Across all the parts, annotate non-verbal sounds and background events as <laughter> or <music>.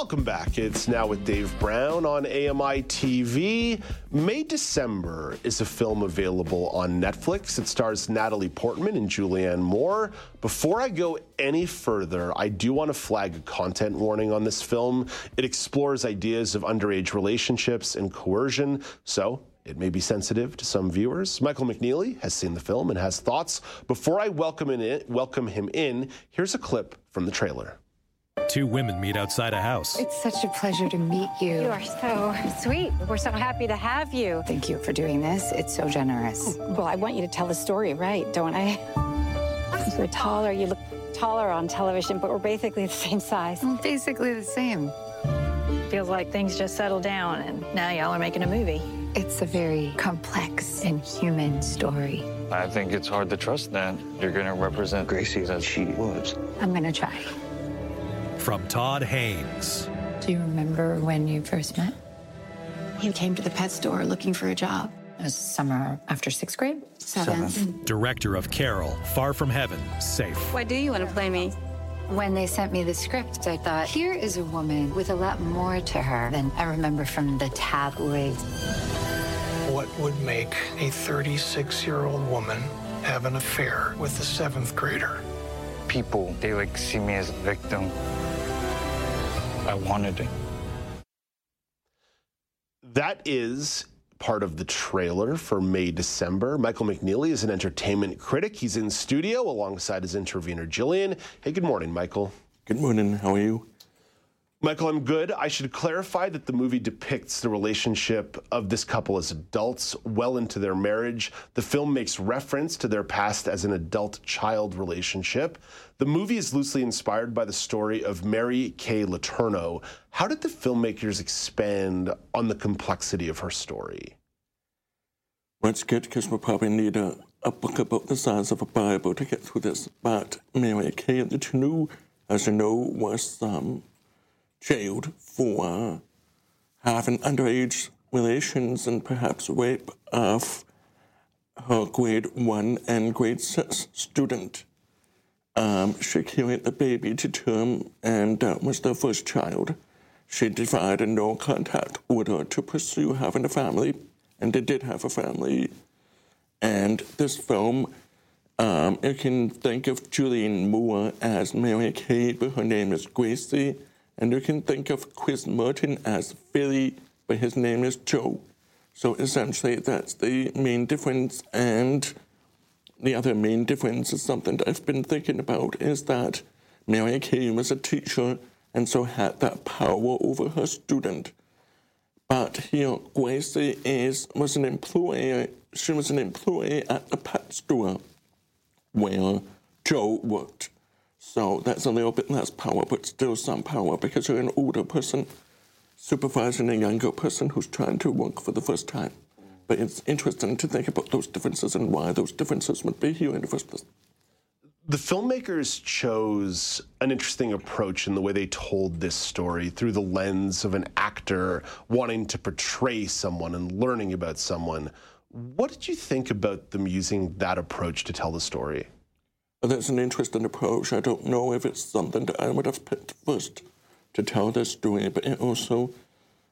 Welcome back. It's now with Dave Brown on AMI TV. May December is a film available on Netflix. It stars Natalie Portman and Julianne Moore. Before I go any further, I do want to flag a content warning on this film. It explores ideas of underage relationships and coercion, so it may be sensitive to some viewers. Michael McNeely has seen the film and has thoughts. Before I welcome, in, welcome him in, here's a clip from the trailer. Two women meet outside a house. It's such a pleasure to meet you. You are so sweet. We're so happy to have you. Thank you for doing this. It's so generous. Oh, well, I want you to tell the story right, don't I? You're taller. You look taller on television, but we're basically the same size. Well, basically the same. Feels like things just settled down, and now y'all are making a movie. It's a very complex and human story. I think it's hard to trust that you're going to represent Gracie as she was. I'm going to try. From Todd Haynes. Do you remember when you first met? You came to the pet store looking for a job. It was summer after sixth grade? Seventh. Director of Carol, Far From Heaven, Safe. Why do you want to play me? When they sent me the script, I thought, here is a woman with a lot more to her than I remember from the tabloids. What would make a 36 year old woman have an affair with a seventh grader? People, they like see me as a victim. I wanted it. That is part of the trailer for May December. Michael McNeely is an entertainment critic. He's in studio alongside his intervener, Jillian. Hey, good morning, Michael. Good morning. How are you? Michael, I'm good. I should clarify that the movie depicts the relationship of this couple as adults well into their marriage. The film makes reference to their past as an adult child relationship. The movie is loosely inspired by the story of Mary Kay Letourneau. How did the filmmakers expand on the complexity of her story? Well, it's good because we'll probably need a, a book about the size of a Bible to get through this. But Mary Kay Letourneau, as you know, was um, jailed for having underage relations and perhaps rape of her grade one and grade six student. Um, she carried the baby to term, and that was their first child. She defied a no contact order to pursue having a family, and they did have a family. And this film, um, you can think of Julianne Moore as Mary Kate, but her name is Gracie. And you can think of Chris Martin as Billy, but his name is Joe. So essentially, that's the main difference. And the other main difference is something that I've been thinking about is that Mary Kay was a teacher and so had that power over her student. But here, Gracie is was an employee. She was an employee at the pet store where Joe worked. So that's a little bit less power, but still some power because you're an older person supervising a younger person who's trying to work for the first time. But it's interesting to think about those differences and why those differences would be here in the first place. The filmmakers chose an interesting approach in the way they told this story through the lens of an actor wanting to portray someone and learning about someone. What did you think about them using that approach to tell the story? That's an interesting approach. I don't know if it's something that I would have picked first to tell this story, but it also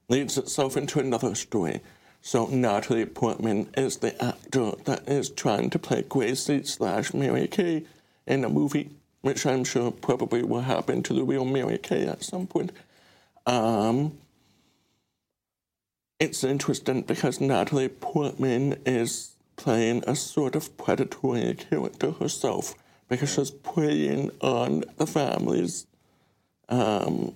leads itself into another story. So Natalie Portman is the actor that is trying to play Gracie slash Mary Kay in a movie, which I'm sure probably will happen to the real Mary Kay at some point. Um, it's interesting because Natalie Portman is playing a sort of predatory character herself because she's preying on the family's, um,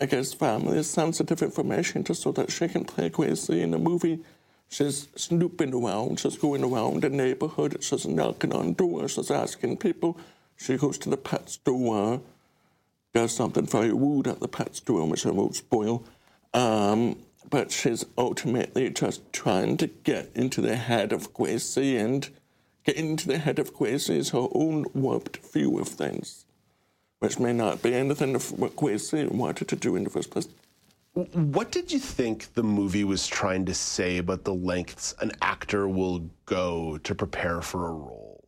I guess, family's sensitive information just so that she can play Gracie in the movie. She's snooping around, she's going around the neighborhood, she's knocking on doors, she's asking people. She goes to the pet store, does something very rude at the pet store, which I won't spoil. Um, but she's ultimately just trying to get into the head of Gracie and get into the head of Gracie's her own warped view of things, which may not be anything of what wanted to do in the first place. What did you think the movie was trying to say about the lengths an actor will go to prepare for a role?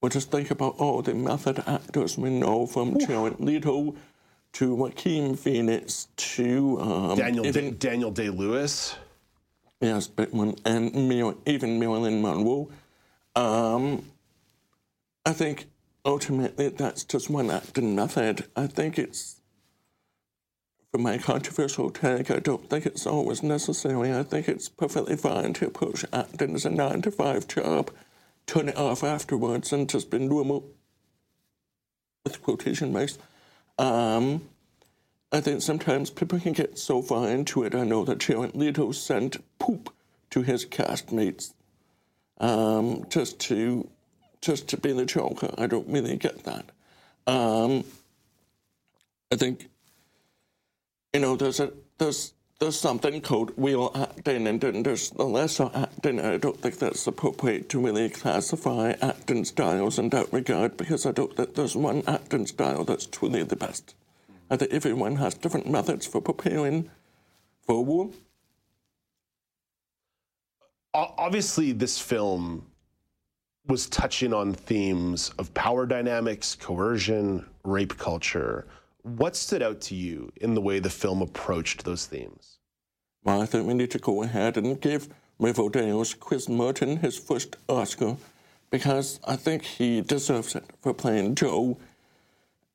Well, just think about all the method actors we know from Jared Leto to Joaquin Phoenix to um, Daniel even, Day, Daniel Day Lewis. Yes, but when, and Mar- even Marilyn Monroe. Um, I think ultimately that's just one acting method. I think it's for my controversial take, I don't think it's always necessary. I think it's perfectly fine to approach acting as a nine to five job, turn it off afterwards, and just be normal with quotation marks. Um, I think sometimes people can get so far into it. I know that Jared Leto sent poop to his castmates um, just to just to be the Joker. I don't really get that. Um, I think you know there's a there's there's something called real acting and then there's the lesser acting. I don't think that's appropriate to really classify acting styles in that regard because I don't think there's one acting style that's truly the best. I think everyone has different methods for preparing for a. Obviously, this film was touching on themes of power dynamics, coercion, rape culture. What stood out to you in the way the film approached those themes? Well, I think we need to go ahead and give Riverdale's Chris Martin his first Oscar because I think he deserves it for playing Joe.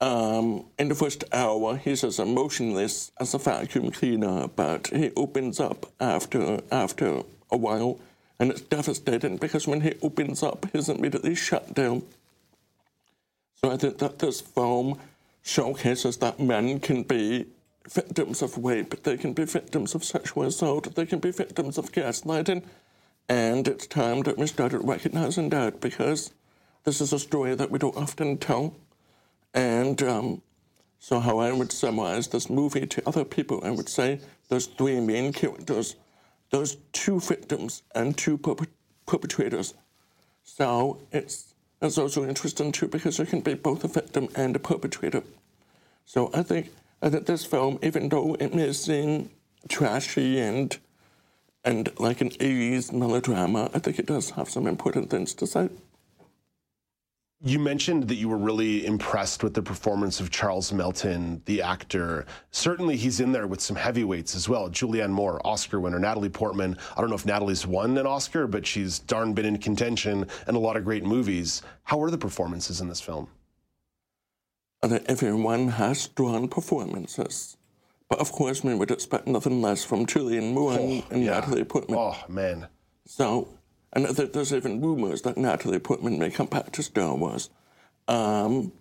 Um, in the first hour, he's as emotionless as a vacuum cleaner, but he opens up after after a while, and it's devastating because when he opens up, he's immediately shut down. So I think that this film showcases that men can be victims of rape, they can be victims of sexual assault, they can be victims of gaslighting, and it's time that we started recognizing that because this is a story that we don't often tell. And um, so, how I would summarize this movie to other people, I would say there's three main characters, there's two victims and two perpetrators. So it's it's also interesting too because you can be both a victim and a perpetrator. So I think I think this film, even though it may seem trashy and and like an 80s melodrama, I think it does have some important things to say. You mentioned that you were really impressed with the performance of Charles Melton, the actor. Certainly, he's in there with some heavyweights as well. Julianne Moore, Oscar winner. Natalie Portman. I don't know if Natalie's won an Oscar, but she's darn been in contention and a lot of great movies. How were the performances in this film? Everyone has strong performances. But of course, we would expect nothing less from Julianne Moore oh, and yeah. Natalie Portman. Oh, man. So and there's even rumors that Natalie Portman may come back to Star Wars. Um,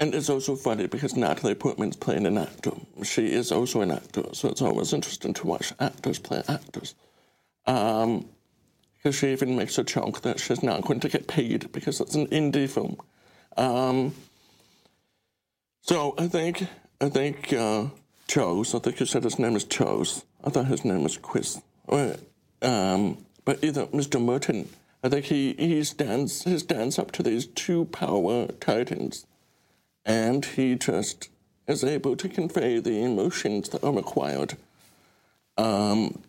and it's also funny because Natalie Portman's playing an actor. She is also an actor, so it's always interesting to watch actors play actors. Um, because she even makes a joke that she's not going to get paid because it's an indie film. Um, so I think I think uh, Charles. I think you said his name is Charles. I thought his name was Chris. Um, but either Mr. Merton, I think he, he stands he stands up to these two power titans, and he just is able to convey the emotions that are required. Um,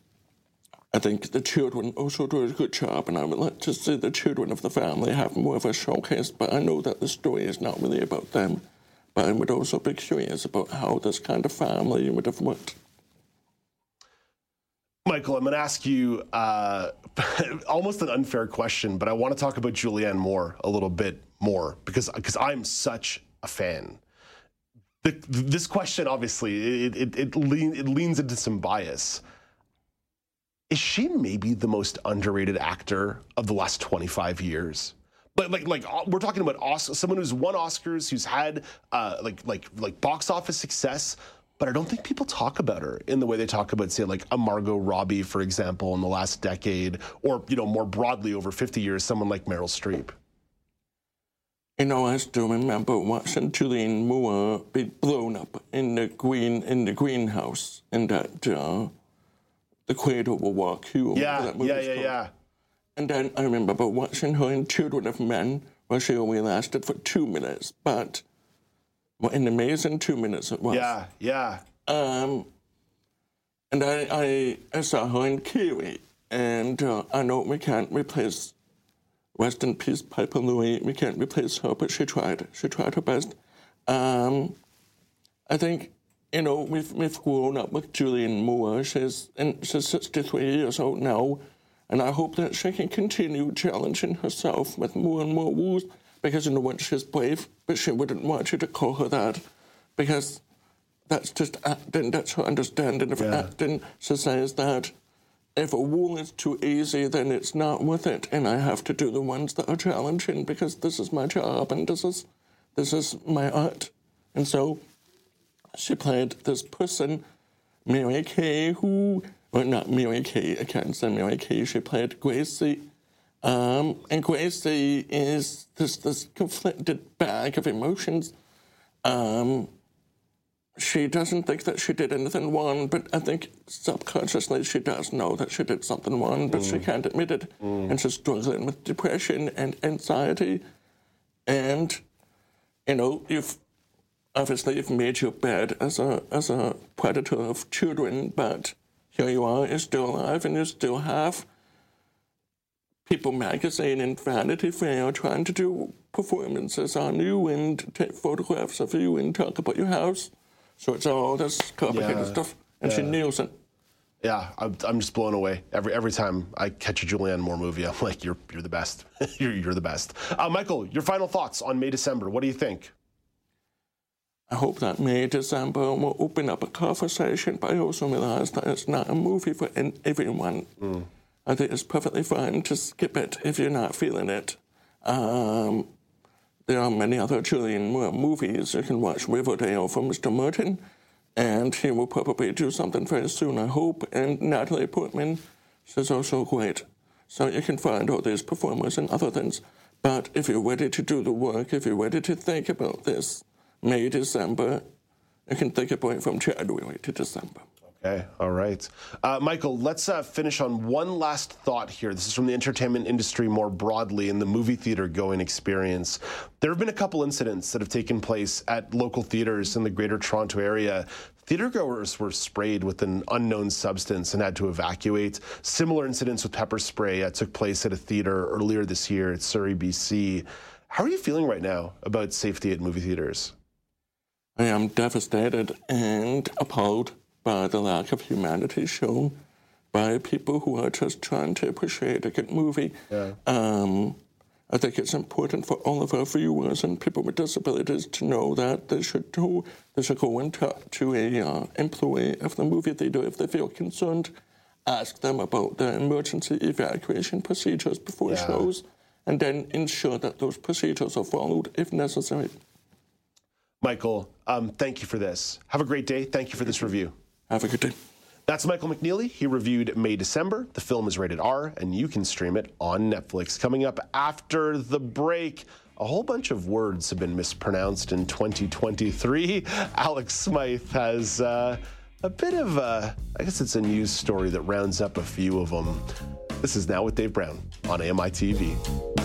I think the children also do a good job, and I would like to see the children of the family have more of a showcase. But I know that the story is not really about them. But I would also be curious about how this kind of family would have worked. Michael, I'm going to ask you uh, <laughs> almost an unfair question, but I want to talk about Julianne Moore a little bit more because because I'm such a fan. The, this question, obviously, it it, it, lean, it leans into some bias. Is she maybe the most underrated actor of the last 25 years? But like like uh, we're talking about Oscar, someone who's won Oscars, who's had uh, like like like box office success, but I don't think people talk about her in the way they talk about, say, like a Margot Robbie, for example, in the last decade, or you know, more broadly over 50 years, someone like Meryl Streep. You know, I still remember watching Julianne Moore be blown up in the green in the greenhouse in that uh, The Cradle Will Walk You. Yeah, that movie yeah, yeah, called. yeah. And then I remember watching her in Children of Men, where she only lasted for two minutes, but an amazing two minutes it was. Yeah, yeah. Um, and I, I, I saw her in Carrie, and uh, I know we can't replace Rest in Peace Piper Laurie. We can't replace her, but she tried. She tried her best. Um, I think you know we've we've grown up with Julianne Moore. She's and she's 63 years old now, and I hope that she can continue challenging herself with more and more roles. Because you know what, she's brave, but she wouldn't want you to call her that, because that's just acting. That's her understanding of Yeah. acting. She says that if a wall is too easy, then it's not worth it, and I have to do the ones that are challenging because this is my job and this is this is my art. And so she played this person, Mary Kay, who well not Mary Kay, I can't say Mary Kay, she played Gracie. Um, and Gracie is this this conflicted bag of emotions. Um, she doesn't think that she did anything wrong, but I think subconsciously she does know that she did something wrong, but she can't admit it. And she's struggling with depression and anxiety. And, you know, you've obviously you've made your bed as a as a predator of children, but here you are, you're still alive and you still have People magazine and Vanity Fair trying to do performances on you and take photographs of you and talk about your house. So it's all this complicated Yeah, stuff. And she yeah. nails it. Yeah, I'm, I'm just blown away every every time I catch a Julianne Moore movie. I'm like, you're you're the best. <laughs> you're, you're the best. Uh, Michael, your final thoughts on May December. What do you think? I hope that May, December will open up a conversation, but I also realize that it's not a movie for everyone. I think it's perfectly fine to skip it if you're not feeling it. Um, there are many other Julianne Moore movies. You can watch Riverdale for Mr. Merton, and he will probably do something very soon, I hope. And Natalie Portman, she's also great. So you can find all these performers and other things. But if you're ready to do the work, if you're ready to think about this, May, December, you can think about it from January to December. Okay, all right. Uh, Michael, let's uh, finish on one last thought here. This is from the entertainment industry more broadly in the movie theater going experience. There have been a couple incidents that have taken place at local theaters in the Greater Toronto area. Theater goers were sprayed with an unknown substance and had to evacuate. Similar incidents with pepper spray uh, took place at a theater earlier this year at Surrey, BC. How are you feeling right now about safety at movie theaters? I am devastated and appalled by the lack of humanity shown by people who are just trying to appreciate a good movie. Um, I think it's important for all of our viewers and people with disabilities to know that they should go, they should go and talk to a uh, employee of the movie theater if they feel concerned. Ask them about the emergency evacuation procedures before Yeah. shows, and then ensure that those procedures are followed if necessary. Michael, um, thank you for this. Have a great day. Thank you for this review. Have a good day. That's Michael McNeely. He reviewed May December. The film is rated R, and you can stream it on Netflix. Coming up after the break, a whole bunch of words have been mispronounced in 2023. <laughs> Alex Smythe has uh, a bit of a, I guess it's a news story that rounds up a few of them. This is Now with Dave Brown on AMI TV.